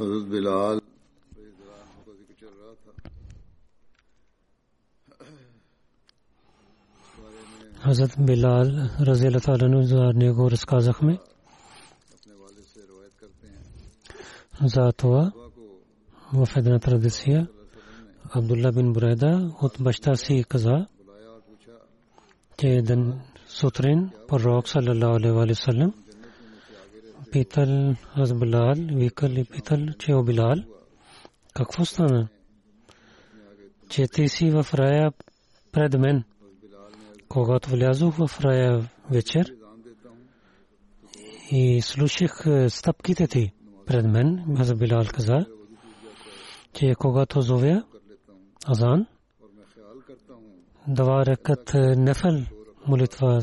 حضرت بلال حضرت بلال رضی اللہ تعالیٰ نے گورس کا زخم اپنے والد سے روایت کرتے ہیں ذات ہوا، وہ فیدنا تردسیہ عبداللہ بن برائدہ ات بشتا سی قضا کہ دن سترین پر روک صلی اللہ علیہ وآلہ وسلم۔ питал аз Билал, викал и питал, че о Билал, какво стана? Че ти си в рая пред мен. Когато влязох в рая вечер и слушах стъпките ти пред мен, аз Билал каза, че когато зовя Азан, два ръкът нефел молитва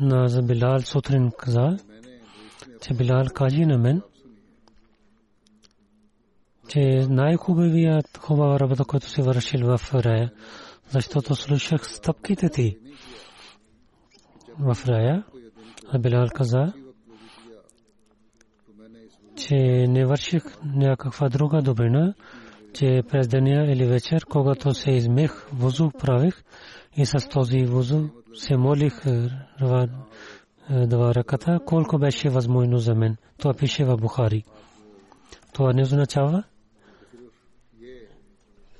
на Билал сутрин каза, че Билал кажи на мен, че най-хубавият хубава работа, която си вършил в рая, защото слушах стъпките ти в рая. А Билал каза, че не върших някаква друга добрина, че през деня или вечер, когато се измех, вузу правих, и с този вузу се молих е, е, два ръката, колко беше възможно за мен. Това пише в Бухари. Това не означава,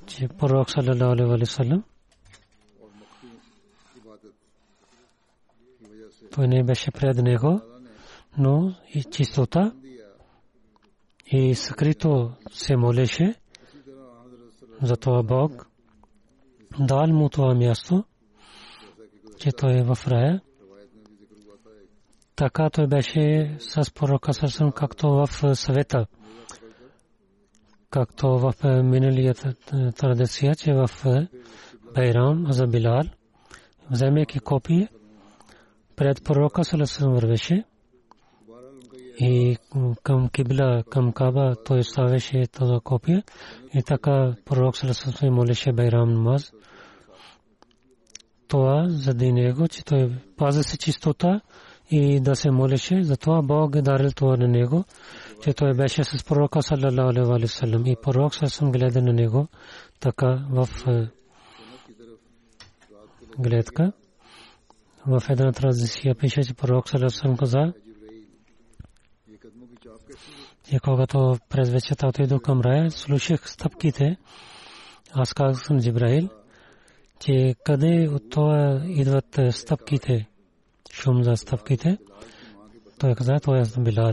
че пророк салалалаху алейхи салам той не беше пред него, но и чистота и скрито се молеше за това Бог дал му това място, че той е в рая. Така той беше с пророка Сърсен, както в е, съвета, както в е, миналият е, традиция, че в Байрам за Билал, вземайки копие, пред пророка Сърсен вървеше и към кибла, към Каба, той ставеше това копие и така пророк се молеше Байрам намаз. Това заради него, че той пази се чистота и да се молеше. Затова Бог е дарил това на него, че той беше с пророка саллалаху алейхи и пророк съм гледа на него така в гледка. В една традиция пише, че пророк алейхи каза, и когато през вечерта отидох към рая, слушах стъпките. Аз казах съм Джибраил, че къде от това идват е, стъпките, шум за стъпките. Той каза, това е Билал.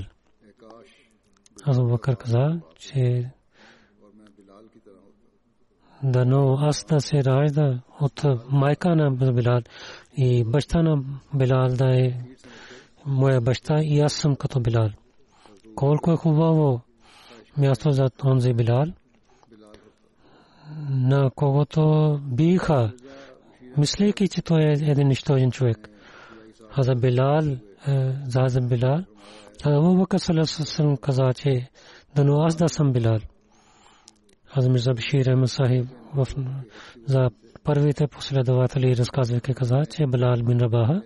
Аз Бакър каза, че дано аз да се ражда от майка на Билал и баща на Билал да е моя баща и аз съм като Билал. Колко е хубаво място за онзи Билал, на когото биха, мислейки, че той е един нищожен човек. Хаза Билал, за Билал, Абу Бакр салам каза, че дано аз да съм Билал. Аз Мирза Бишир Ахмед Сахиб за първите последователи разказвайки каза, че Билал бин Рабаха,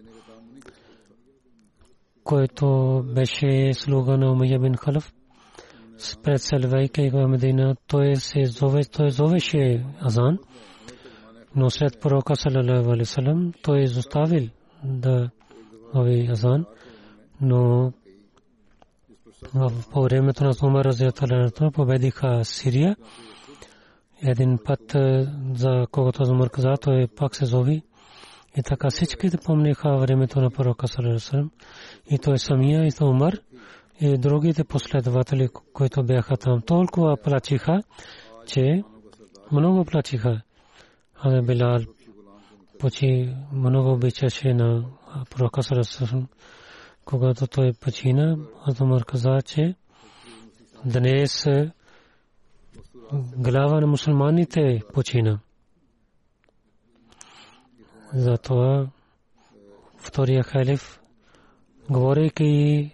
който беше слуга на Умайя бин Халиф, предселвайки в Медина, той се зове, той зовеше азан, но след пророка салалаху алейхи салам той изоставил да зове азан, но по времето на Умар Разияталанато победиха Сирия. Един път за когото Умар каза, той пак се зови. И така всичките помниха времето на пророка Салерасалам. И той самия, и той Умар, и другите последователи, които бяха там, толкова плачиха, че много плачиха. А Билал почи много обичаше на пророка Салерасалам когато той почина, Азумар каза, че днес глава на мусулманите почина. Затова втория халиф, говорейки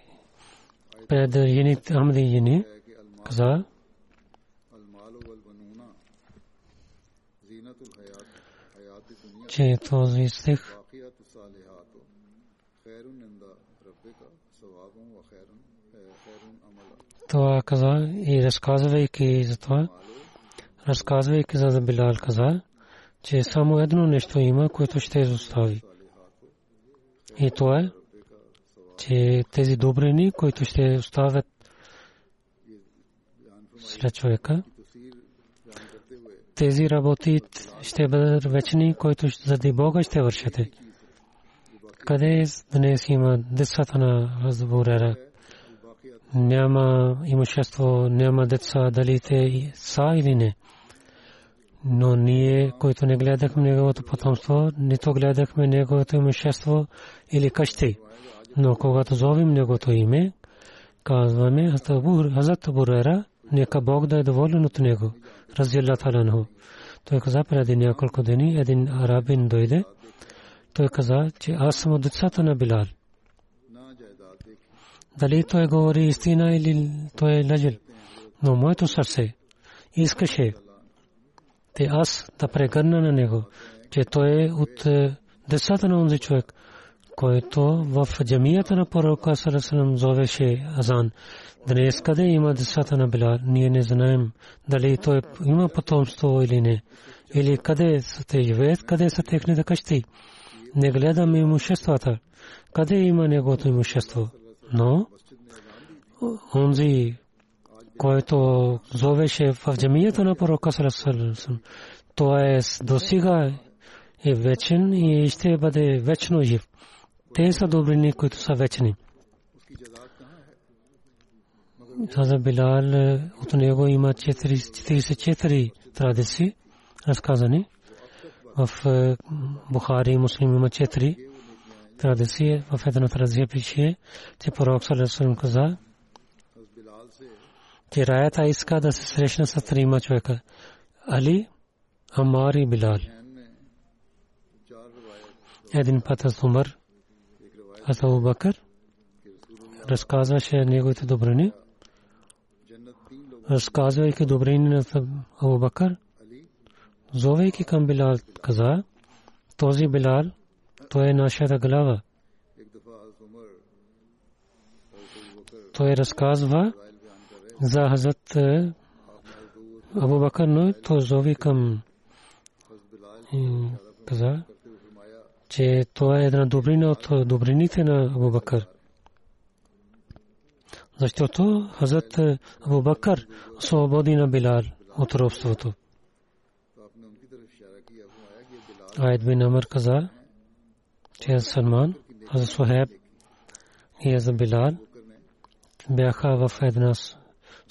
пред жените, Ахмади жени, каза, че този стих това каза и разказвайки за това, разказвайки за Билал каза, че само едно нещо има, което ще изостави. И това е, че тези добрини, които ще оставят след човека, тези работи ще бъдат вечни, които заради Бога ще вършите. Къде днес има децата на Разбурера? няма имущество, няма деца, дали те са или не. Но ние, които не гледахме неговото потомство, нито гледахме неговото имущество или къщи. Но когато зовим неговото име, казваме Хазат Бурера, нека Бог да е доволен от него. Раздела Таланху. Той каза преди няколко дни, един арабин дойде. Той каза, че аз съм от децата на Билал дали той говори истина или той е лъжил. Но моето сърце искаше те аз да прегърна на него, че той е от децата на онзи човек, който в джамията на пророка Сарасалам зовеше Азан. Днес къде има децата на Билал, ние не знаем дали той има потомство или не. Или къде са те живеят, къде са техните къщи. Не гледаме имуществата. Къде има неговото имущество? но онзи, който зовеше в джамията на пророка Сарасалам, той е досига е вечен и ще бъде вечно жив. Те са добрини, които са вечни. За Билал от него има 44 традиции, разказани. В Бухари и Муслим има 4 традиция в една традиция пише, че пророк Салесалам каза, че раята иска да се срещне с трима човека. Али, Амар и Билал. Един път аз Умар, аз Абу Бакър, разказваше неговите добрини. Разказвайки добрини на Абу Бакър, зовейки към Билал, каза, този Билал – той е нашата глава. Той разказва за Хазрат Абу Бакър, но то зови към каза, че това е една добрина от добрините на Абу Бакър. Защото Хазрат Абу Бакър освободи на Билал от робството. Айд бин Амар каза, че Салман, Хазрат Сухеб и Билал бяха в една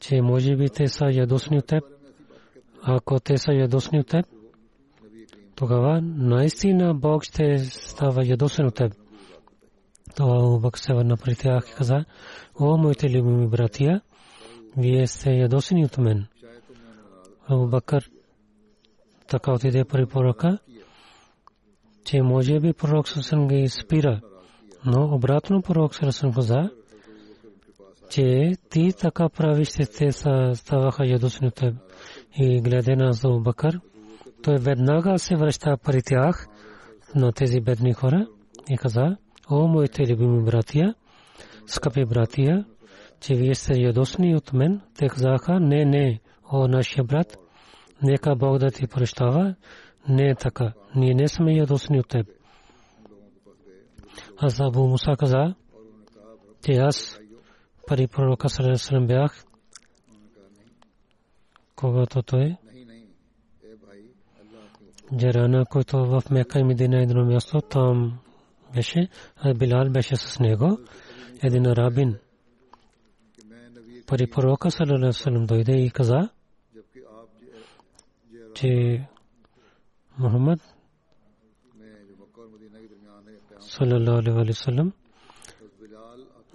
че може би те са ядосни от теб. Ако те са ядосни от теб, тогава наистина Бог ще става ядосен от теб. Това Бог се върна при тях и каза, о, моите любими братия, вие сте ядосени от мен. Абу Бакър така отиде при пророка, че може би пророк Сърсен ги спира, но обратно пророк Сърсен каза, че ти така правиш, че те ставаха ядосни от теб. И гледа на Абу Бакър, той веднага се връща при тях на тези бедни хора и каза, о моите любими братия, скъпи братия, че вие сте ядосни от мен. Те казаха, не, не, о нашия брат, нека Бог да ти прощава. Не е така. Ние не сме ядосни от теб. Аз Абу Муса каза, че аз پری پورک صلی اللہ وسلم بیاخت جرانا کو تو محکمہ دینا دنوں میں بلال بشنگ رابن پری پورک صلی اللہ علیہ وسلم تو محمد صلی اللہ علیہ وسلم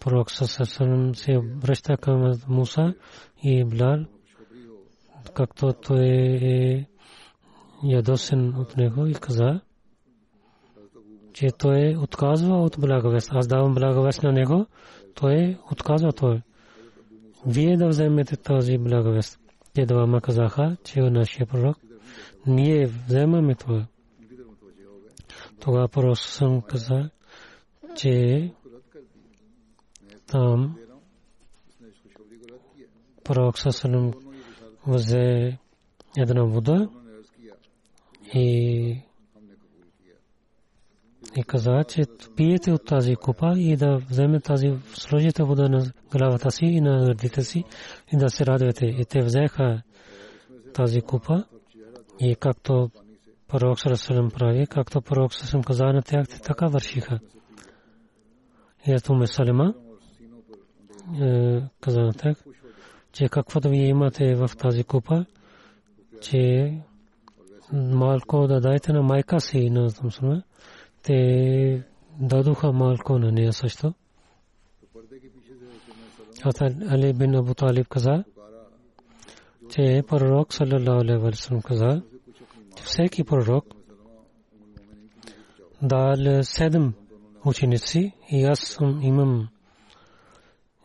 пророк Сасасанам се обръща към Муса и Блал, както той е ядосен от него и каза, че той отказва от благовест. Аз давам благовест на него, той отказва той. Вие да вземете тази благовест. Те двама казаха, че нашия пророк, ние вземаме това. Тогава пророк каза, че там пророк Сасалам взе една вода и и каза, че пиете от тази купа и да вземе тази сложите вода на главата си и на гърдите си и да се радвате. И те взеха тази купа и както пророк Сарасалам прави, както пророк Сарасалам каза на тях, те така вършиха. И ето Месалима, каза на тях, че каквото вие имате в тази купа, че малко да дайте на майка си на Томсона. Те дадоха малко на нея също. Али бин Абу Талиб каза, че пророк салалаху алейхи валсалам каза, че всеки пророк дал седем ученици и аз имам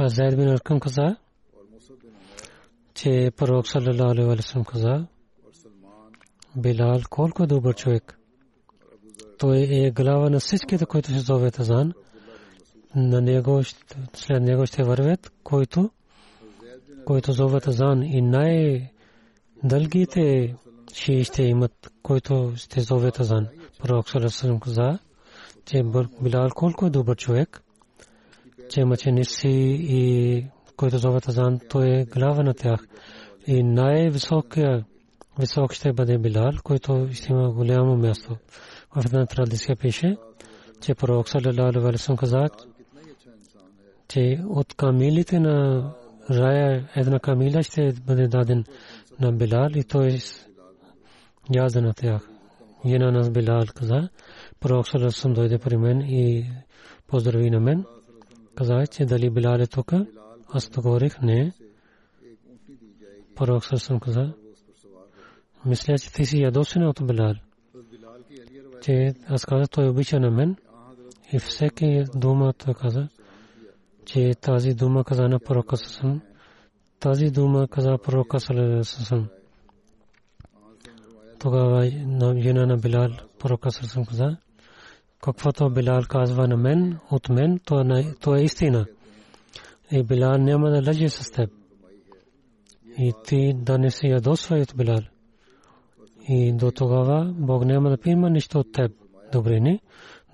Зайд бин Аркам каза, че пророк саллалаху алейхи ва саллям каза, Билал колко е добър човек. Той е глава на всичките, които ще зовете Тазан. На него, след него ще вървят, който, който зове Тазан и най-дългите шии ще имат, който ще зове Тазан. Пророк саллалаху алейхи ва каза, че Билал колко е добър човек че мъченици и които зоват Азан, той е глава на тях. И най-висок висок ще бъде Билал, който ще има голямо място. В една традиция пише, че пророк Салилал Валисун каза, че от камилите на Рая една камила ще бъде даден на Билал и той яде на тях. Една нас Билал каза, пророк Салилал дойде при мен и поздрави на мен. каза, че дали Билал е тук. Аз говорих, не. Пророк съм каза, мисля, че ти си ядосен от Билал. Че аз казах, той обича на мен. И всеки дума той каза, че тази дума каза на пророка съм. Тази дума каза пророка съм. Тогава на Билал пророка съм каза, каквото Билал казва на мен, от мен, то, е на, то е истина. И Билал няма да лъже с теб. И ти да не се ядосва от Билал. И до тогава Бог няма да приема нищо от теб. Добрини,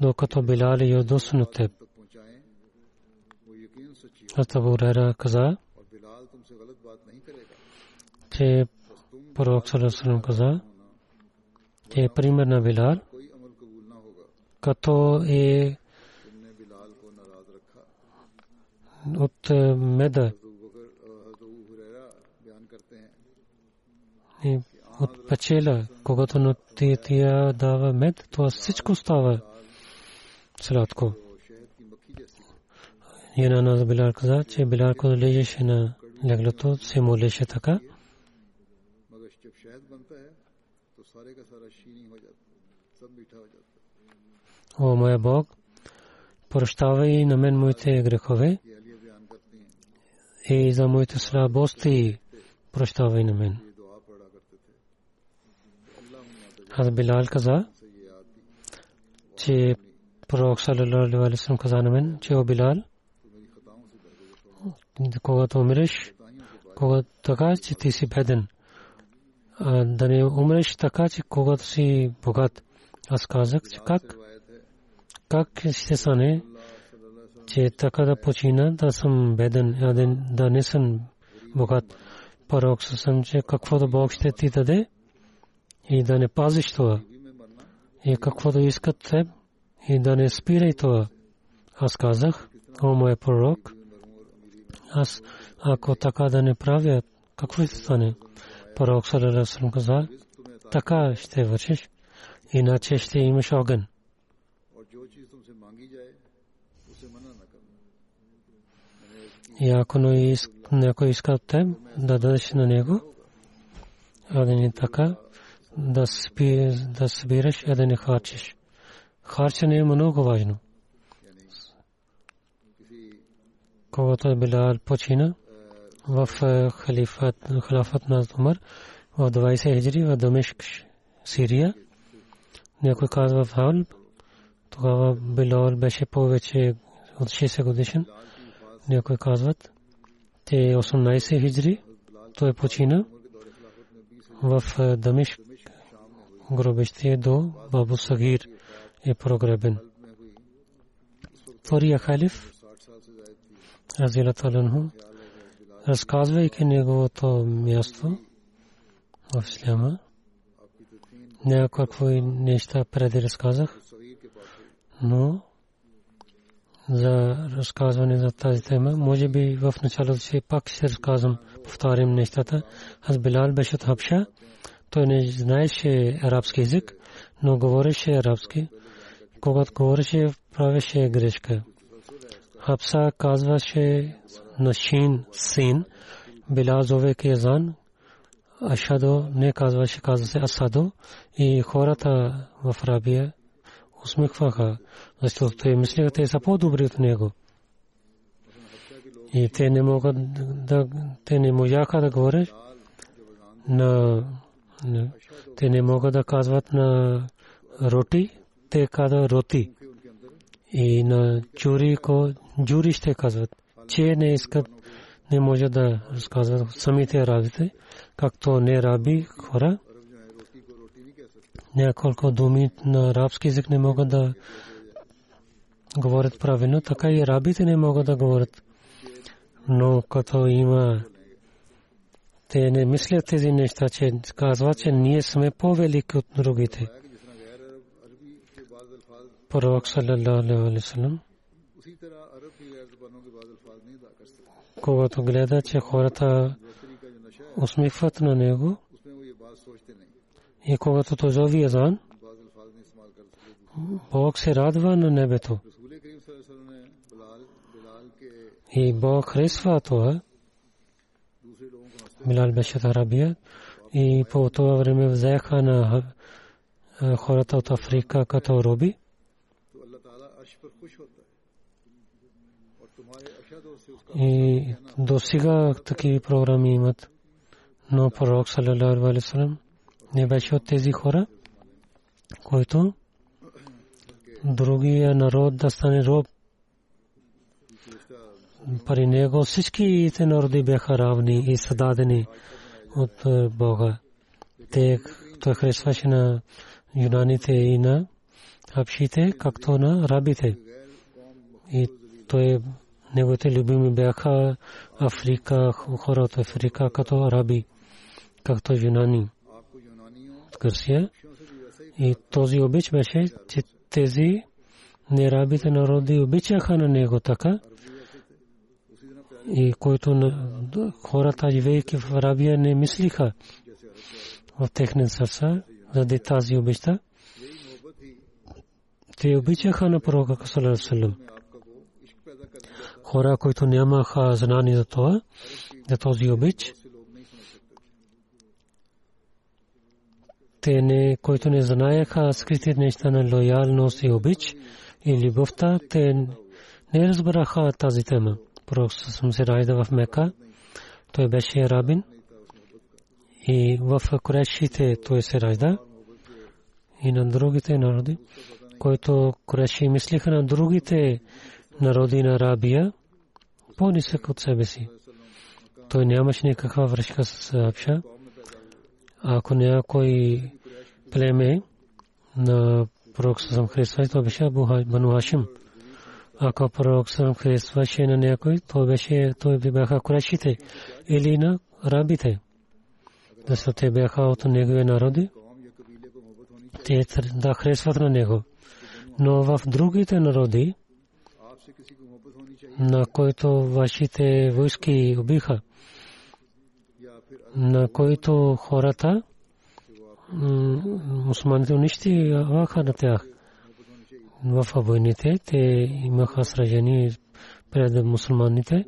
докато Билал е ядосан от теб. Абу Рера каза, че пророк Салесалам каза, че е пример на Билал, като е तुमने बिलाल को नाराज रखा от е, меда हजरत अबू बकर हजरत अबू हुरैरा बयान करते हैं и от печела, когато на ти- тия дава мед, то всичко става сладко. तो शहद की मक्खी जैसी Една на Билал каза, че Билал когато лежеше на леглото, се молеше така, मगर जब शहद बनता है तो सारे का सारा शीनी हो जाता है सब मीठा हो जाता है о моя Бог, прощавай на мен моите грехове и за моите слабости прощавай на мен. Аз Билал каза, че пророк Салалалаху как ще стане, че така да почина, да съм беден, да не съм богат. Порок съм, че каквото Бог ще ти даде и да не пазиш това. И каквото искат теб и да не спирай това. Аз казах, о мой пророк, аз ако така да не правя, какво ще стане? Пророк Сарарасъм каза, така ще вършиш, иначе ще имаш огън. И ако някой иска от теб да дадеш на него, а да не така, да, спи, да събираш, а да не харчиш. Харчене е много важно. Когато Билал почина в е, халифат, халафат на Умар в 20 хиджри в Дамешк, Сирия, някой казва в тогава Билал беше повече от 60 годишен. Някой казват, че 18 хиджри. Той почина в е, Дамешк, гробище до Бабу Сагир е прогребен. Втория халиф, Разила Таланху, разказвайки неговото място в Исляма, някакви неща преди разказах, но за разказване за тази тема, може би в началото си пак ще разказвам, повторим нещата. Аз Билал беше от Хабша, той не знаеше арабски език, но говореше арабски. Когато говореше, правеше грешка. Хабса казваше на Шин син, Била зовеки езан, Ашадо не казваше, каза се Асадо и хората в Рабия усмихваха, защото те мислиха, те са по-добри от него. И те не могат да, те не можаха да говорят на, те не могат да казват на роти, те казват роти. И на джури, ко, джури ще казват, че не искат, не може да разказват самите арабите, както не раби хора. Няколко думи на арабски език не могат да говорят правилно, така и арабите не могат да говорят. Но като има те не мислят тези неща, че казват, че ние сме по-велики от другите. Пророк саллалаху алейхи салам когато гледа, че хората усмихват на него и когато той зови азан, Бог се радва на небето. И Бог харесва това. Милал беше от Арабия и по това време взеха на хората от Африка като роби. И до сега такива програми имат. Но пророк саллалаху алейхи салам не беше от тези хора, който другия народ да стане роб. Пари него всички те народи бяха равни и създадени от Бога. Те, той харесваше на юнаните и на хапшите, както на рабите. И той Неговите любими бяха Африка, хора от Африка, като араби, както юнани от Гърция. И този обич беше, че тези нерабите народи обичаха на него така, и който хората, живеейки в Арабия, не мислиха в техния сърца заради тази обичта. Те обичаха на пророка Салам. Хора, които нямаха знание за това, за този обич, Те не, които не знаеха скритите неща на лоялност и обич и любовта, те не разбраха тази тема. Просто съм се райда в Мека. Той беше рабин. И в Курешите той се ражда. И на другите народи, които Куреши мислиха на другите народи на Арабия, по-нисък от себе си. Той нямаше никаква връзка с Абша. Ако някой племе на пророк Сам Христа, то беше Бану Хашим. Ако пророк Сам харесваше на някой, то беше, той бяха курешите или на арабите. Защото те бяха от негови народи. Те да харесват на него. Но в другите народи, на които вашите войски убиха, на които хората мусулманите унищиваха на тях. В войните те имаха сражени пред мусулманите,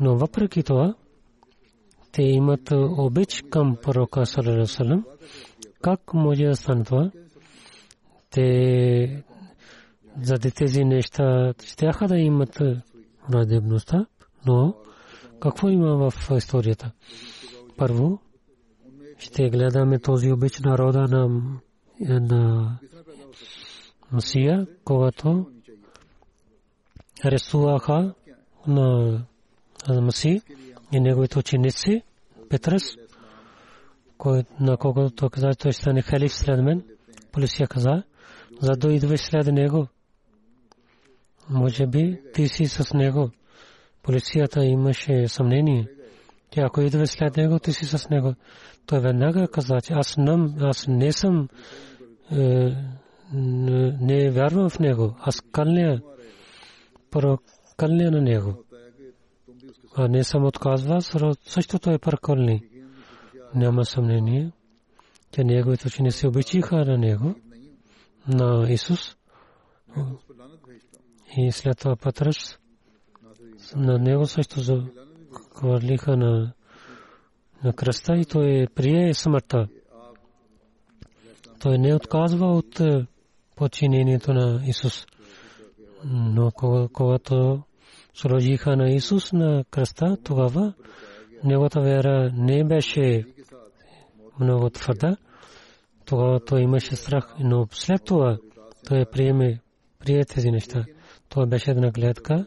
но въпреки това те имат обич към пророка Салерасалам. Как може да стане това? Те заради тези неща щяха да имат враждебността, но какво има в историята? Първо, ще гледаме този обич народа на, на Масия, когато арестуваха на Масия и неговите ученици, Петрес, на когото каза, той ще стане халиф след мен. Полиция каза, за да идваш след него. Може би ти си с него. Полицията имаше съмнение, че ако идваш след него, ти си с него. Той веднага каза, че аз, нам, аз не съм, е, не вярвам в него. Аз кълня, кълня на него. А не съм отказва, същото е паркълни. Няма съмнение, че неговите учени обичиха на него на Исус. И след това Патрас на него също хвърлиха на, на кръста и той прие смъртта. Той не отказва от е, подчинението на Исус. Но когато сложиха на Исус на кръста, тогава неговата вера не беше много твърда. Тогава той имаше страх, но след това той приеме, прие тези неща. Това беше една гледка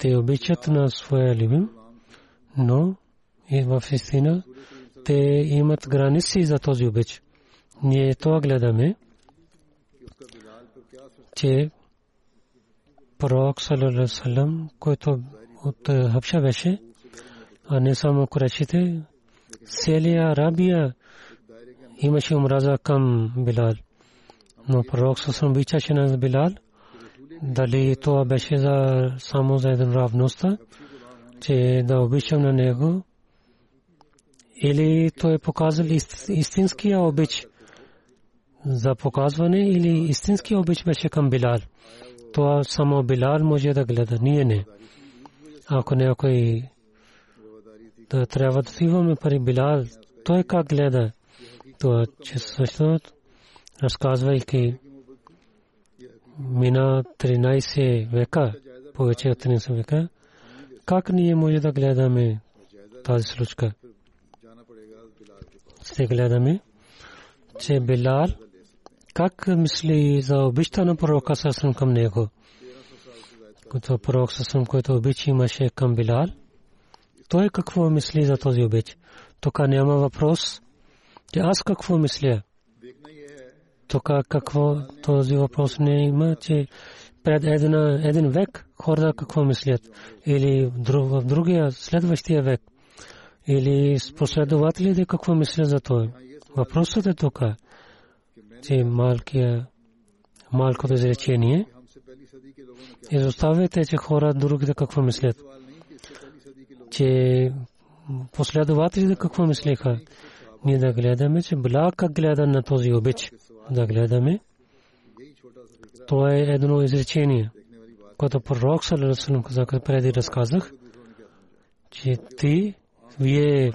те обичаха на пророка салалалаху Билал, който беше един роб от Африка, от Апша. Той, който имаше обич към пророка салалалаху ние гледаме, че как действа на Билал този обич. Някои хора те обичат на своя любим, но и в истина те имат граници за този обич. Ние това гледаме, че пророк салам, който от Хабша беше, а не само Курашите, целия Арабия имаше омраза към Билал. Но пророк салам обичаше на Билал – дали това беше за само за един равността, че да обичам на него, или той е показал истинския обич за показване, или истинския обич беше към Билал. Това само Билал може да гледа, ние не. Ако някой да трябва да отиваме пари Билал, той как гледа това, че също разказвайки мина 13 века, повече от 13 века, как ние може да гледаме тази случка? Ще гледаме, че Билал как мисли за обичта на пророка Сасрам към него. Като пророк Сасрам, който обич имаше към Билал, той какво мисли за този обич? Тук няма въпрос, че аз какво мисля тук какво този въпрос не има, че пред една, един век хората какво мислят. Или в другия, следващия век. Или последователите какво мислят за това. Въпросът е тук, че малкия, малкото изречение изоставяте, че хора другите какво мислят. Че последователите какво мислеха. Ние да гледаме, че Бла как гледа на този обич да гледаме. Това е едно изречение, което пророк Салерасалам каза, преди разказах, че ти, вие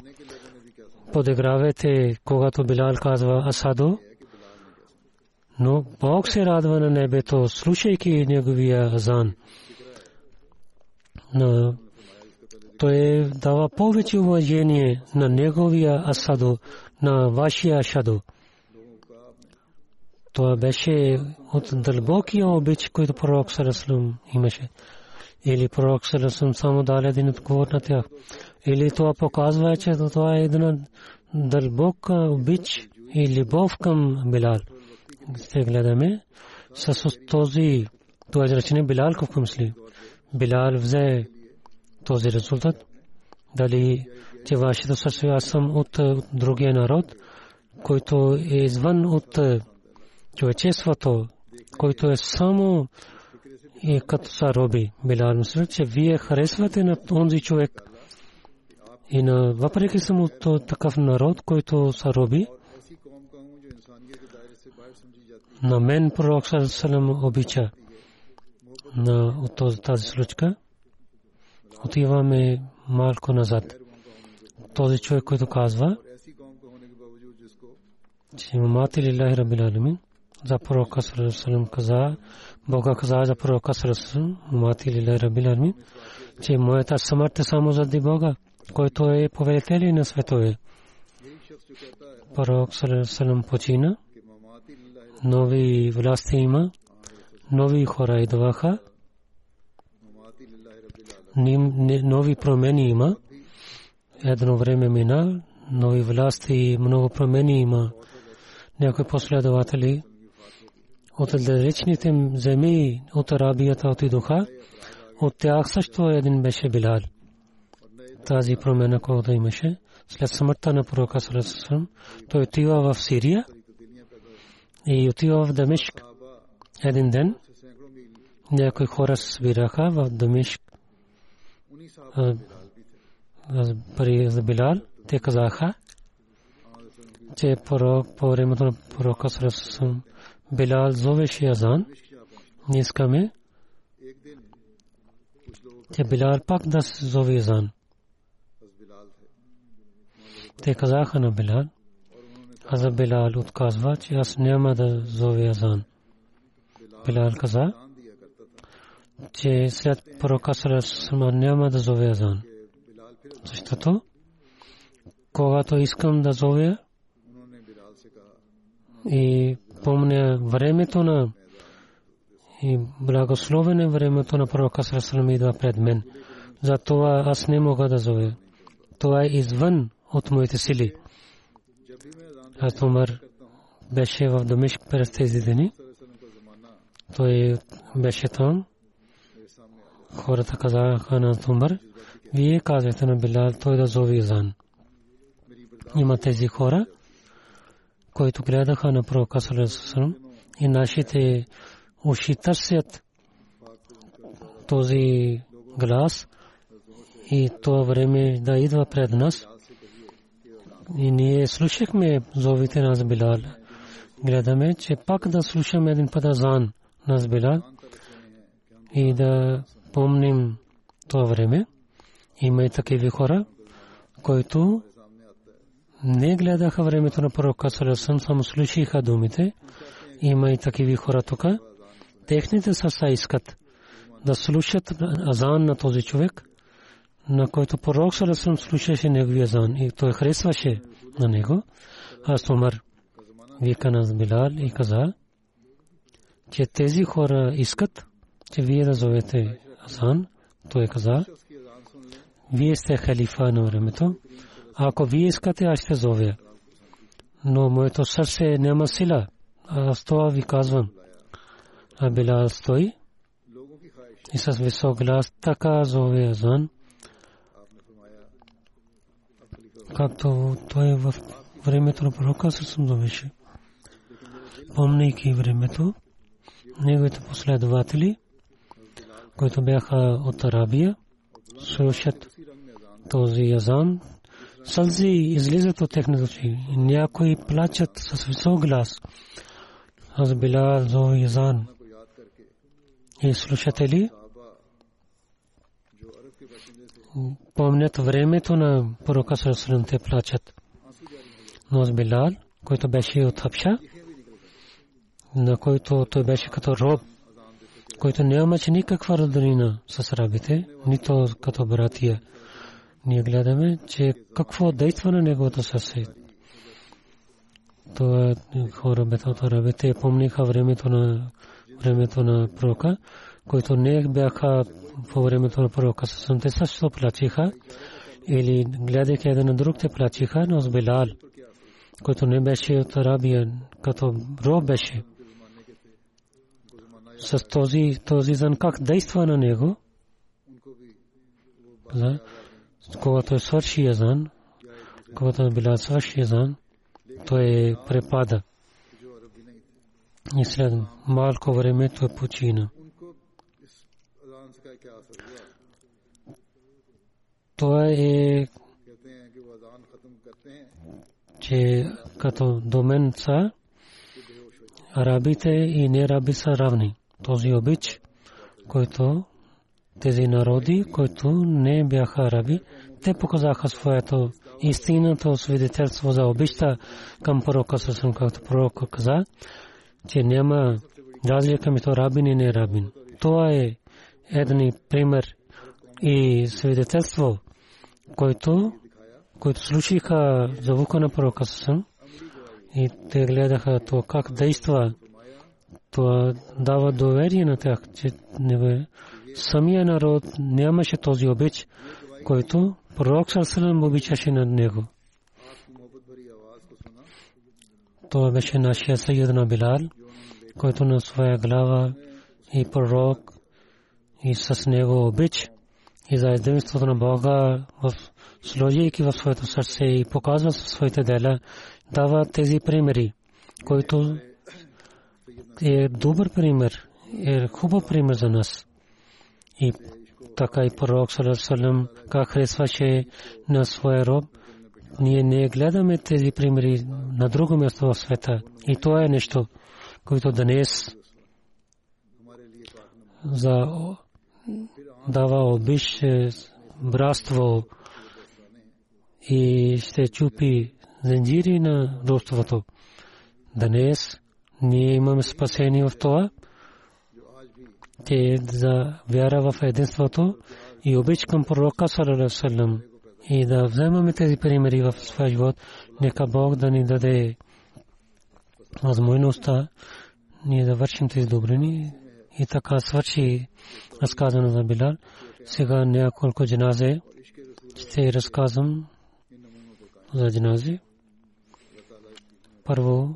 подигравате, когато Билал казва Асадо, но Бог се радва на небето, слушайки неговия азан. Но той дава повече уважение на неговия асадо, на вашия ашадо. Това беше от дълбокия обич, който пророк Сараслам имаше. Или пророк Сараслам само даде един отговор на тях. Или това показва, че това е една дълбока обич и любов към Билал. Ще гледаме с този това изречение Билал какво мисли. Билал взе този резултат. Дали че вашето сърце аз съм от другия народ, който е извън от човечеството, който е само и като са роби. Билал мисля, че вие харесвате на този човек. И на въпреки само такъв народ, който са роби, на мен пророк Салам обича на тази случка. Отиваме малко назад. Този човек, който казва, че мати лилахи рабил аламин, за пророка Салам каза, Бога каза за пророка Салам, мати лилахи рабил аламин, че моята смърт само заради Бога, който е повелител на светове. Пророк Салам почина, нови власти има, нови хора идваха, нови промени има. Едно време мина, нови власти много промени има. Някои последователи от далечните земи от Арабията отидоха. От тях също един беше Билал. тази промяна, която имаше. След смъртта на пророка Салесалам, той отива в Сирия и отива в Дамишк. Един ден някои хора събираха в Дамишк за Билал. Те казаха, че по времето на пророка Салесалам Билал зовеше азан. Ние искаме че Билал пак да се зови азан. Те казаха на Билал, а за Билал отказва, че аз няма да зови азан. Билал каза, че след пророка Салесалам няма да зови азан. Защото когато искам да зовя и помня времето на и благословен е времето на пророка Сарасалам идва пред мен. Затова аз не мога да зовя. Това е извън от моите сили. Аз Умар беше в Домишк през тези дни. Той беше там. Хората казаха на Умар, вие казахте на Билал, той да зови Зан. Има тези хора, които гледаха на пророка Салесалам и нашите уши търсят този глас и това време да идва пред нас. И ние слушахме зовите на Билал. Гледаме, че пак да слушаме един път азан на Билал и да помним това време. Има и такива хора, които не гледаха времето на пророка Салесън, само слушаха думите. Има и такива хора тук. Техните сърца искат да слушат азан на този човек, на който пророк Салесън слушаше неговия азан и той харесваше на него. Аз Умар вика на Билал и каза, че тези хора искат, че вие да зовете азан. Той каза, вие сте халифа на времето. Ако вие искате, аз ще зовя. Но моето сърце няма сила. Аз това ви казвам. А Билал стои и с висок глас така зове азан, както той в времето на пророка съм зовеше. Помнейки времето, неговите последователи, които бяха от Арабия, слушат този язан, сълзи излизат от техните очи. Някои плачат с висок глас. Аз била зо язан. И слушатели помнят времето на пророка Сарасалам те плачат. Но аз Билал, който беше от Хапша, на който той беше като роб, който нямаше никаква роднина с арабите, нито като братия. Ние гледаме, че какво действа на неговото сърце. Това хора от арабите помниха времето на времето на пророка, които не бяха по времето на пророка съсъм. Те също плачиха или гледайки един на друг те плачиха, но с Билал, който не беше от Арабия, като роб беше с този, този зан как действа на него, когато свърши язан, когато била свърши язан, той препада. И след малко време той почина. Това е че като до мен са арабите и нераби са равни този обич, който тези народи, които не бяха араби, те показаха своето истинното свидетелство за обичта към пророка Сасам, както пророк каза, че няма разлика между рабин и не рабин. Това е един пример и свидетелство, който, който слушаха звука на пророка Сасам и те гледаха то как действа това дава доверие на тях, че самия народ нямаше този обич, който пророк Сарсалам обичаше над него. Това беше нашия съюз на Билал, който на своя глава и пророк и с него обич и за единството на Бога в сложейки в своето сърце и показва със своите дела, дава тези примери, който е добър пример, е хубав пример за нас. И така и пророк Салам как харесваше на своя роб. Ние не гледаме тези примери на друго място в света. И това е нещо, което днес за дава обич, братство и ще чупи зенджири на родството. Днес ние имаме спасение в това, че за вяра в единството и обич към пророка салам и да вземаме тези примери в своя живот, нека Бог да ни даде възможността ние да вършим тези добрини и така свърши разказано за Билал. Сега няколко джаназе ще разказвам за джаназе. Първо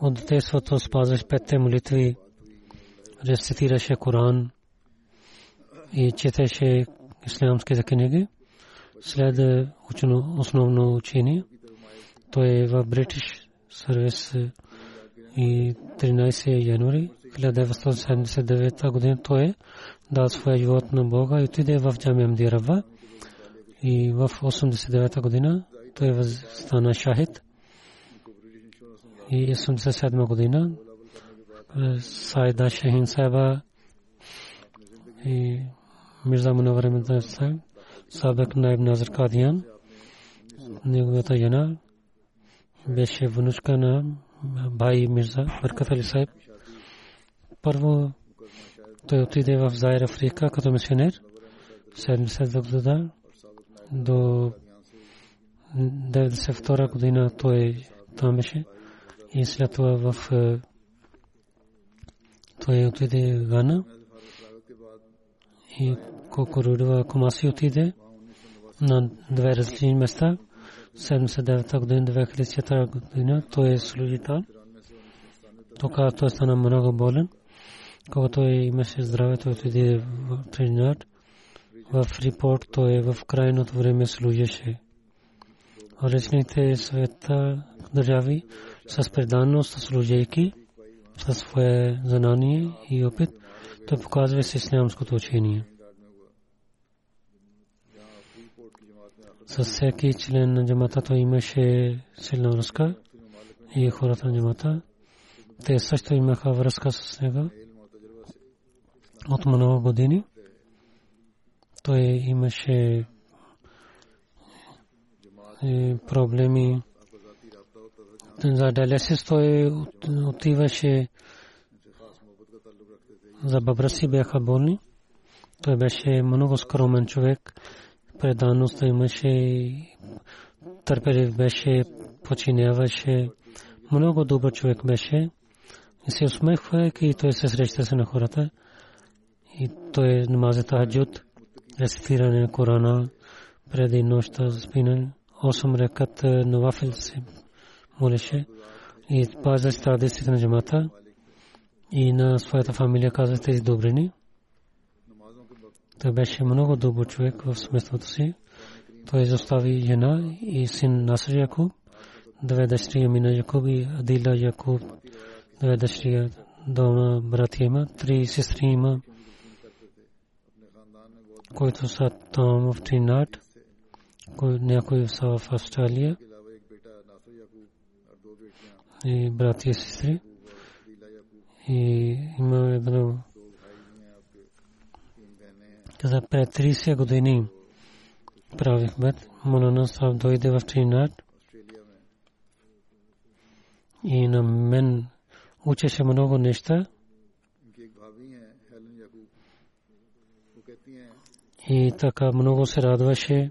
от детството спазваше петте молитви, рецитираше Коран и четеше ислямските книги. След учено основно учение, той е в Бритиш сервис и 13 януари 1979 година той е дал своя живот на Бога и отиде в Джамия Мдирава и в 89 година той стана шахид и 87 година Сайда Шахин Сайба и Мирза Мунавар Мидза Сайб Сабек Найб Назар Кадиян неговата жена беше внучка на бай Мирза Баркат Али Сайб. Първо той отиде в Заир Африка като мисионер 70 година до 92 година той там беше и след това в е, той отиде Гана и Кокорудова Комаси отиде на две различни места. 79-та година, 2000-та година той е служи там. Тока той стана много болен. Когато той имаше здраве, той отиде в Тринат. В Репорт той е в крайното време служеше. Различните света държави с преданност, служейки със свое знание и опит, той показва с ислямското учение. С всеки член на джамата той имаше силна връзка и хората на джамата. Те също имаха връзка с него от много години. Той имаше проблеми за диализис той отиваше за бабра си бяха болни. Той беше много скромен човек. Преданост имаше, търпелив беше, починяваше. Много добър човек беше. И се усмехвайки, той се среща се на хората. И той намазе таджуд, рецитиране на Корана преди нощта за спинане. 8 рекат навафил се молеше и пазеше традициите на джамата и на своята фамилия казва тези добрини. Той беше много добър човек в семейството си. Той изостави жена и син Наср Якуб, две дъщери Амина Якуб и Адила Якуб, две дъщери дома братя има, три сестри има, които са там в Тринат, някои са в Австралия и брати и сестри. И има едно за пред 30 години правих бед. Монана Саб дойде в Тринад и на мен учеше много неща. И така много се радваше.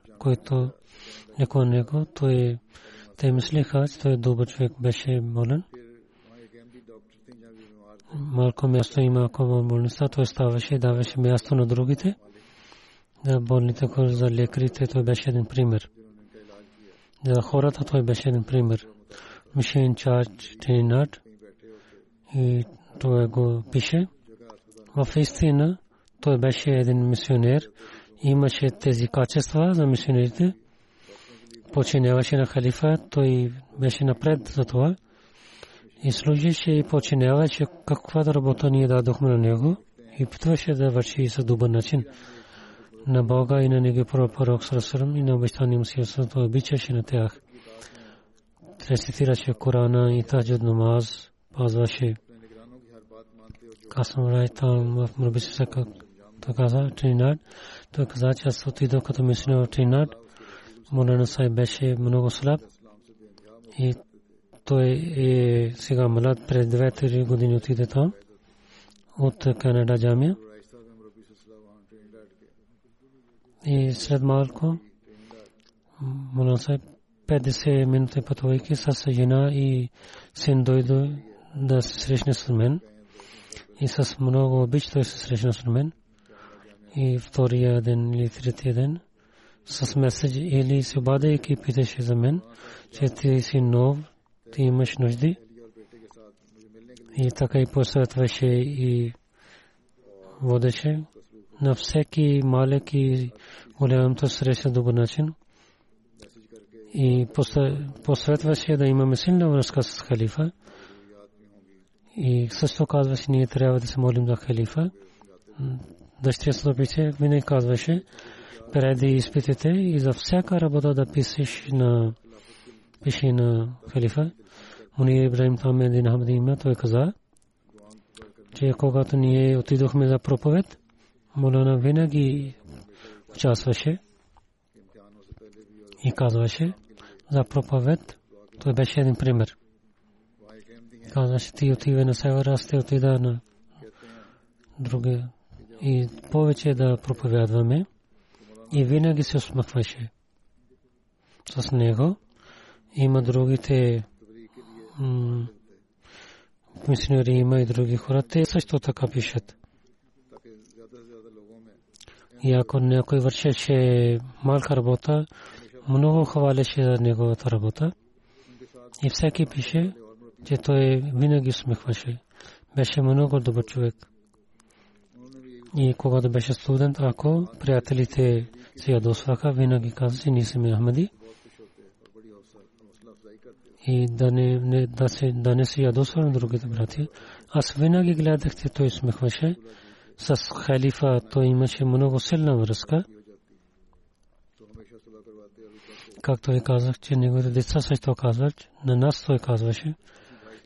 който леко него, той е- те мислеха, че той е добър човек беше болен. Малко място има около болността, той ставаше и даваше място на другите. За болните хора, за лекарите, той беше един пример. За хората той беше един пример. Мишен Чарч Тринат и той го пише. В истина той беше един мисионер, имаше тези качества за мисионерите. Починяваше на халифа, той беше напред за това. И служише и починяваше каквато работа ние дадохме на него. И питваше да върши с добър начин на Бога и на него пророк Сарасарам и на обещания му силсвам. Той обичаше на тях. Рецитираше Корана и таджуд намаз, пазваше. Аз рай там в Мрабисисака جامد مال کو مولانا صاحب پید ہوئی سس جنا دو سر مین منوگو سرمین۔ и втория ден или третия ден с меседж или се обадейки питаше за мен, че ти си нов, ти имаш нужди. И така и посъветваше и водеше на всеки малък и голямто среща добър начин. И посъветваше да имаме силна връзка с халифа. И също казваше, ние трябва да се молим за халифа дъщерята пише, винаги казваше, преди изпитите и за всяка работа да пишеш на пиши на халифа. Муни Ибрахим там е един Хамди има, той каза, че когато ние отидохме за проповед, Молана винаги участваше и казваше за проповед. Той беше един пример. Казваше, ти отиве на север, аз те отида на другия и повече да проповядваме. И винаги се усмахваше с него. Има другите мисионери, има и други хора. Те също така пишат. И ако някой вършеше малка работа, много хвалеше за неговата работа. И всеки пише, че той винаги усмихваше. Беше много добър човек. И когато беше студент, ако приятелите се ядосваха, винаги каза, че ние сме Ахмади. И да не, не, да се, да не се ядосва на другите братя. Аз винаги гледах, че той смехваше. С халифа той имаше много силна връзка. Както ви казах, че неговите деца също казват, на нас той казваше,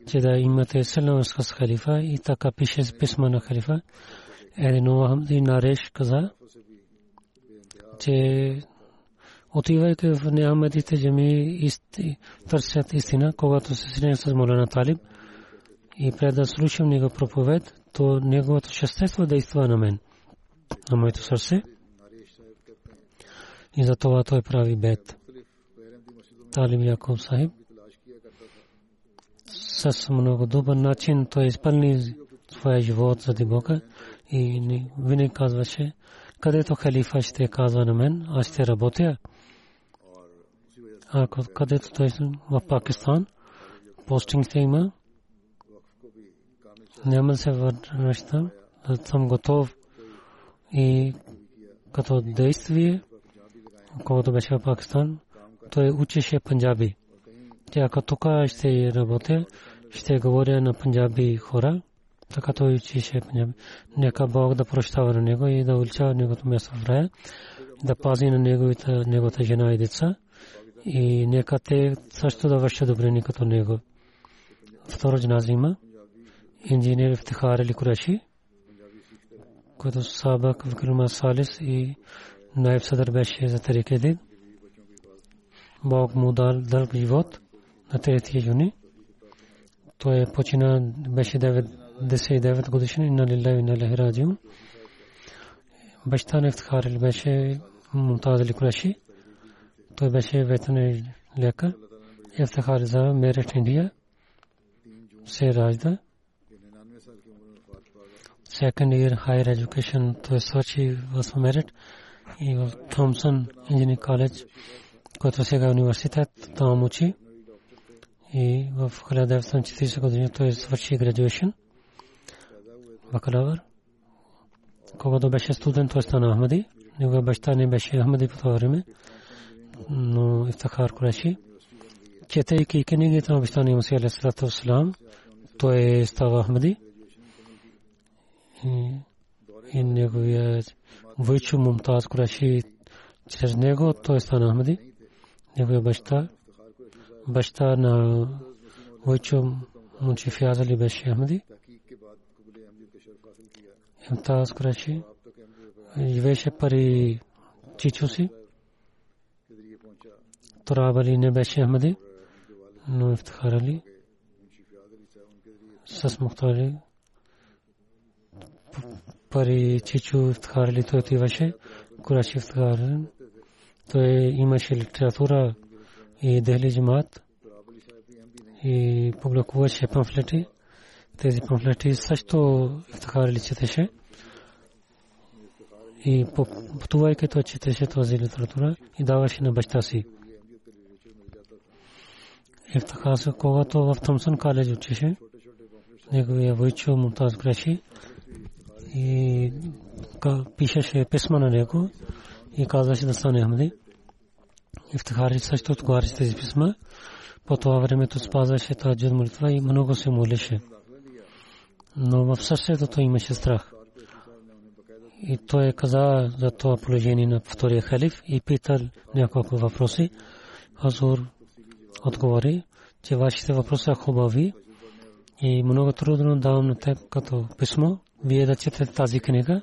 че да имате силна връзка с халифа и така пише писма на халифа едно Хамди Нареш каза, че отивайте в Неамедите джами търсят истина, когато се срещна с Молена Талиб и пред да слушам него проповед, то неговото шестество действа на мен, на моето сърце. И за това той прави бед. Талиб Яков Сахиб с много добър начин той изпълни своя живот заради Бога и винаги казваше, където халифа ще е казва на мен, аз ще работя. А където той в Пакистан, постинг се има, няма да се връщам, съм готов и като действие, когато беше в Пакистан, той учеше панджаби. Тя ако тук ще работя, ще говоря на панджаби хора. Така той учише Панджаби. Нека Бог да прощава на него и да уличава неговото място в рая, да пази на неговата, неговата жена и деца и нека те също да вършат добрини като него. Второ джанази има инженер Ифтихар Али Кураши, който Сабак Викрима Салис и Найб Садър беше за Тарике Дин. Бог му дал дълг живот на 3 юни. Той е почина, беше 99 годишен и на Лилави на Лехраджиум. Баща на Ифтихар беше Мумтаз Али Кураши. Той беше ветеринар лекар. Ифтихар за Мерет Индия се ражда. Second year higher education той свърши в Мерет и в Томсън Инженеринг коледж, който сега е университет, там учи. И в 1940 година той свърши градуейшн, бакалавър. Когато беше студент, той стана Ахмади. Неговия баща не беше Ахмади по това време, но Ифтахар Кураши. Четейки книгите на обещания Мусия Алейхиссалату Вассалам, той става Ахмади. И неговия Войчо Мумтаз Кураши чрез него той стана Ахмади. Неговия баща, баща на Войчо Мунчи Фияз Али беше Ахмади. Мумтаз Кураши живееше пари чичо си. Тураб Али не беше Ахмади, но Ифтихар Али с Мухтари пари чичо Ифтихар Али той отиваше. Кураши Ифтихар той имаше литература и Дехли Джамат и публикуваше памфлети. Тези памфлети също Ифтихар Али четеше. И пътувайки той четеше тази литература и даваше на баща си. Ифтихар когато в Томсън коледж учеше, неговия войчо Мумтаз Греши и пишеше писма на него и казваше да стане Ахмади. Ифтихари също отговаряше тези писма. По това времето спазваше тази молитва и много се молеше. Но в сърцето той имаше страх. И той каза за това положение на втория халиф и питал няколко въпроси. Хазур отговори, че вашите въпроси са хубави и много трудно давам на теб като писмо. Вие да четете тази книга.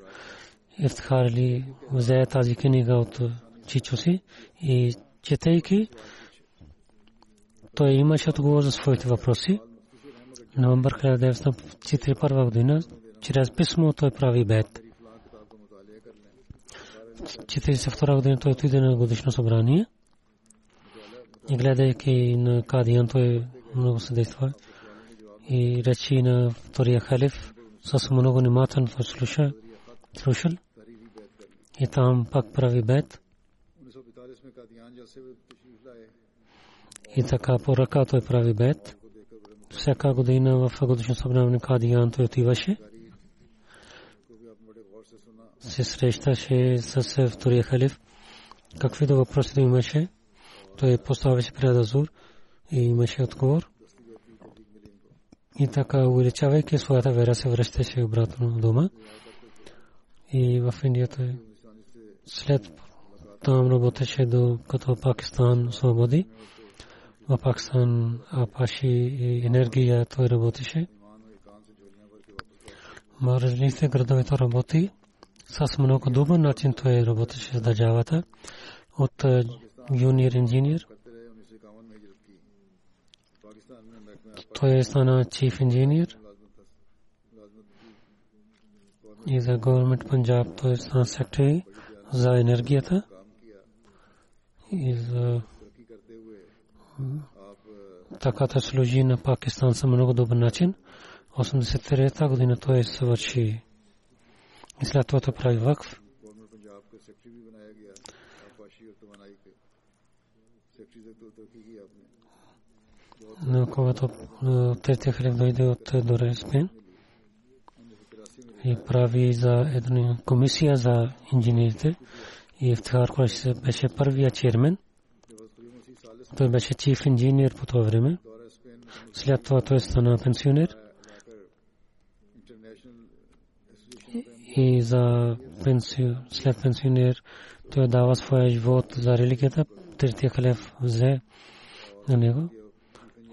Ифтихар ли взе тази книга от чичо си и четейки, той имаше отговор за своите въпроси. Новембър 1941 година, чрез писмо той прави бед. 42 година той отиде на годишно събрание и гледайки на Кадиян той много съдейства и речи на втория халиф с много внимателно слуша, слушал и там пак прави бед. И така по ръка той прави бед. Всяка година в годишно събрание Кадиян той отиваше. Се срещаше с втория халиф. Какви да въпроси имаше, той поставяше пред Азур и имаше отговор. И така, увеличавайки своята вера, се връщаше обратно дома. И в Индия той след там работеше до като Пакистан свободи. В Пакистан Апаши и енергия той работеше. В различните градове той работи. С много добър начин той работеше с държавата. От юниор инженер той е стана чиф инженер и за government Punjab той стана секретари за енергията и за така да служи на Пакистан са много добър начин. 83-та година той свърши и след това прави вакф. Но когато третия халиф дойде от Дореспен и прави за една комисия за инженерите и Ифтихар Кураши беше първия чермен. Той беше чиф инженер по това време. След това той стана пенсионер. и за пенсия, след пенсионер той дава своя живот за религията. Третия халиф взе на него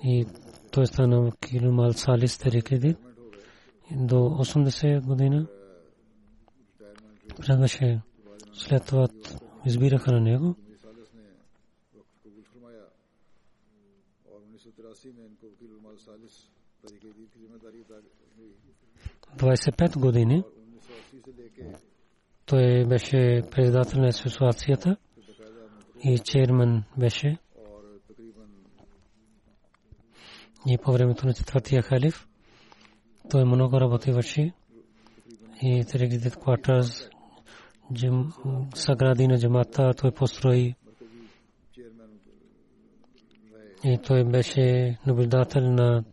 и той стана Килумал Салис Терикедит до 80 година. Предваше след това избираха на него. 25 години той беше председател на асоциацията и чермен беше. И по времето на четвъртия халиф той много работи върши и Терегидит Квартърс съгради на джамата той построи и той беше наблюдател на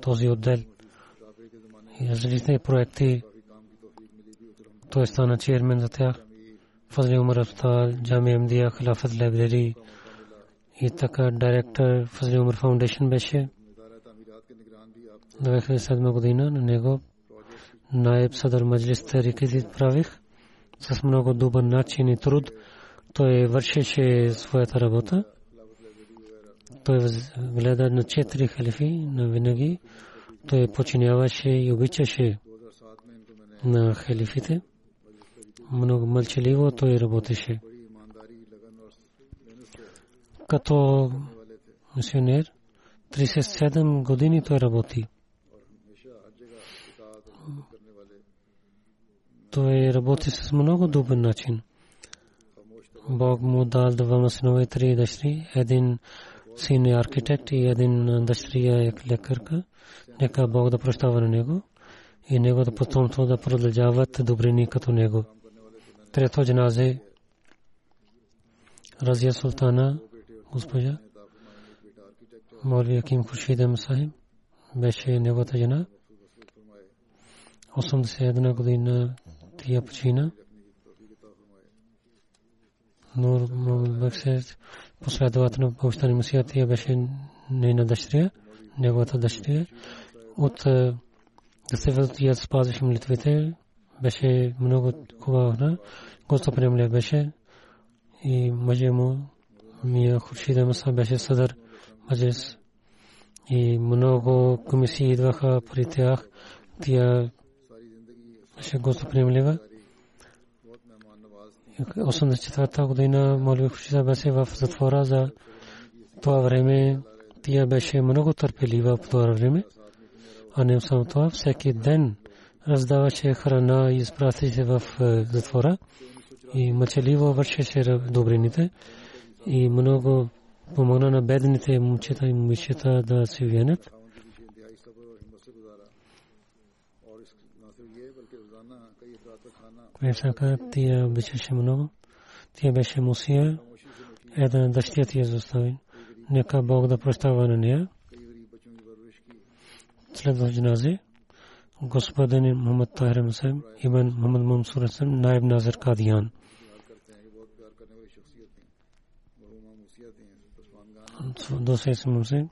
този отдел. Различни проекти. Той стана чермен за тях. Фазли Умар Афтал, Джами Амдия, Хилафат Лайбрери и така директор Фазли Умар Фаундейшн беше. 2007 година на него наеб садар маджлис тарикити правих с много добър начин и труд. Той вършеше своята работа. Той гледа на четири халифи на винаги. Той починяваше и обичаше на халифите. Много мълчаливо той работеше. Като мисионер, 37 години той работи. той работи с много добър начин. Бог му дал двама синове три дъщери, един син е архитект и един дъщеря е лекарка. Нека Бог да прощава на него и него да потомство да продължават добрини като него. Трето джаназе Разия Султана, госпожа, Молви Аким Хуршид Масахиб, беше неговата жена. 81 година тия почина. Нур Мухаммад Баксер последовател на Павстани Масия тия беше нейна дъщеря, неговата дъщеря. От да се възтият спазваше молитвите, беше много хубава. Гостоприемлив беше и мъже му Мия Хуршида Маса беше съдър маджес и много комисии идваха при тях. Тя беше гостоприемлива. 84-та година Молви Хушида беше в затвора за това време. Тя беше много търпелива в това време. А не само това, всеки ден раздаваше храна и изпращаше в затвора и мъчеливо вършеше добрините и много помогна на бедните момчета и момичета да се венят. Всяка тия обичаше много. Тя беше мусия. Една дъщеря ти е застави. Нека Бог да прощава на нея. След джаназе господин Мухаммад Тахир Мусайм, Ибн Мухаммад Мансур Хасан, Наиб Назар Кадиян. До се се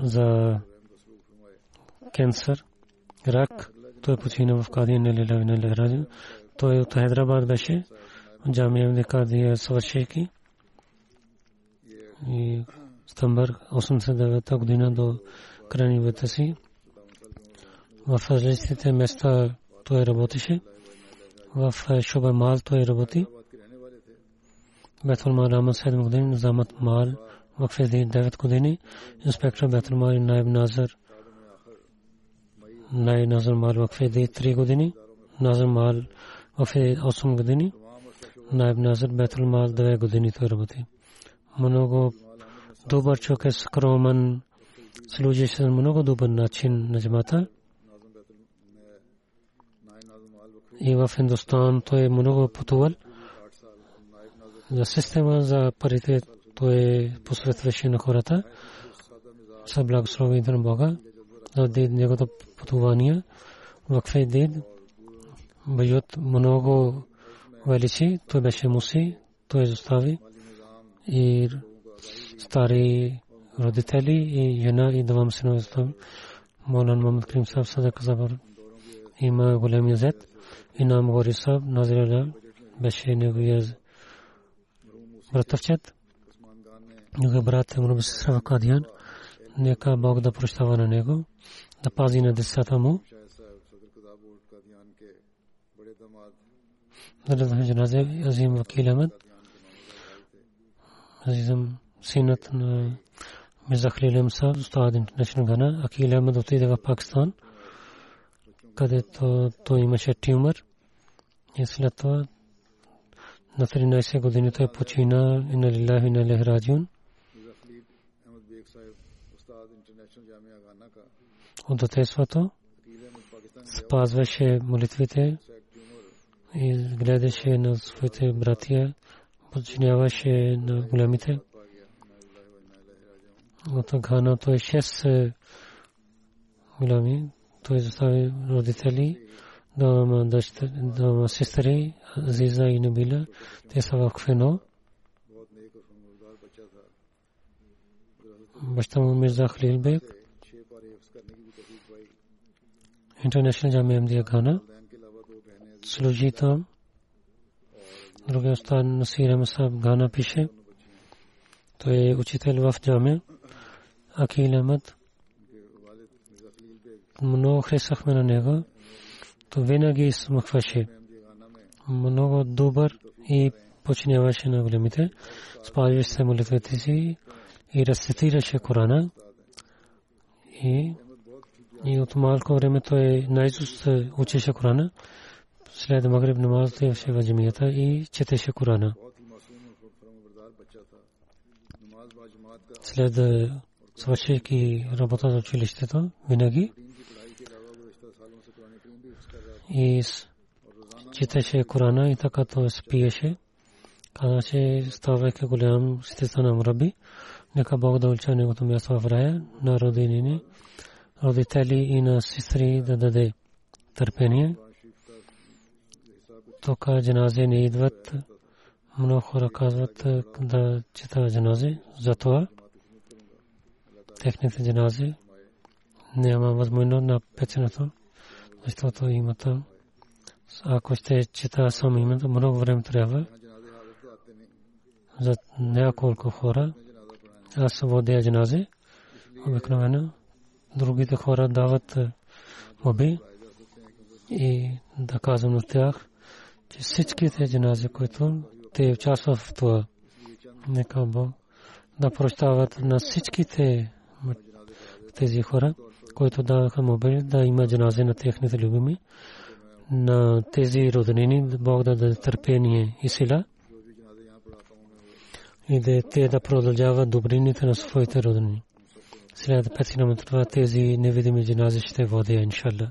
за кенсър, рак, той почина в Кадиян, не лила, не лила, той от Хайдрабад беше, джамия на Кадия свършейки. И Стамбър 89 година до крайнивата си. В различните места той работеше. В Шоба Мал той работи. Бетул Мал 7 години, Замат Мал в 9 години, инспектор Бетул Мал Найб Назар. Най Назар Мал в 3 години, Назар Мал в 8 години. Найб Назар Бетул Мал 2 години той работи. Много добър човек е скромен, служеше много добър начин на джамата. И в Индостан той е много пътувал. За система за парите той посветваше на хората. Са благословите на Бога. За неговото пътувания. Вакфе дед. Байот много величи. Той беше муси. Той изостави. И стари родители и жена и двама синове. Молан Мамад Крим Саб Садък Забар има големия зет. Инам Гори Саб, Назирала, беше неговия братовчет. Неговия брат му би сестра Кадиян. Нека Бог да прощава на него, да пази на децата му. Заради джаназе Азим Вакил Ахмед, Азизам синът на Мирза Халил Мса, Устад Интернешнъл Гана, Акил Ахмед отиде в Пакистан, където той имаше тюмър. И след това на 13 години той почина и на Лилахи на Лехраджун. От детството спазваше молитвите и гледаше на своите братия, подчиняваше на големите. От Гана той 6 голями, той застави родители, двама дъщери, двама сестри, Азиза и Набила, те са в Кфено. баща му Мирза Халил Бек, Интернешнъл Джамия Амдия Гана, служи. Другия остан Насир Масаб Гана пише. Той е учител в джамия. Акил Ахмад. Много харесахме на него. То винаги измъкваше. Много добър и починяваше на големите. Спазваше се молитвите си и рецитираше Корана. И, и от малко време той наизуст учеше Корана. След Магриб намаз отиваше в джамията и четеше Корана. След свършейки работа за училището, винаги и четеше Корана и така той спиеше. Казаше, ставайки голям, ще станам раби. Нека Бог да улча негото място в рая на родинини, родители и на сестри да даде търпение. Тук джаназе не идват. Много хора казват да чета джаназе. Затова техните джаназе няма възможност на печенето, защото имата. Ако ще чета само името, много време трябва. За няколко хора аз водя джаназе. Обикновено другите хора дават моби и да казвам на тях, всичките джанази, които те участват в това, нека Бог да прощават на всичките тези хора, които даваха моби, да има джанази на техните любими, на тези роднини, Бог да даде търпение и сила и да те да продължават добрините на своите роднини. След 5 км тези невидими джанази ще водя, иншалlah.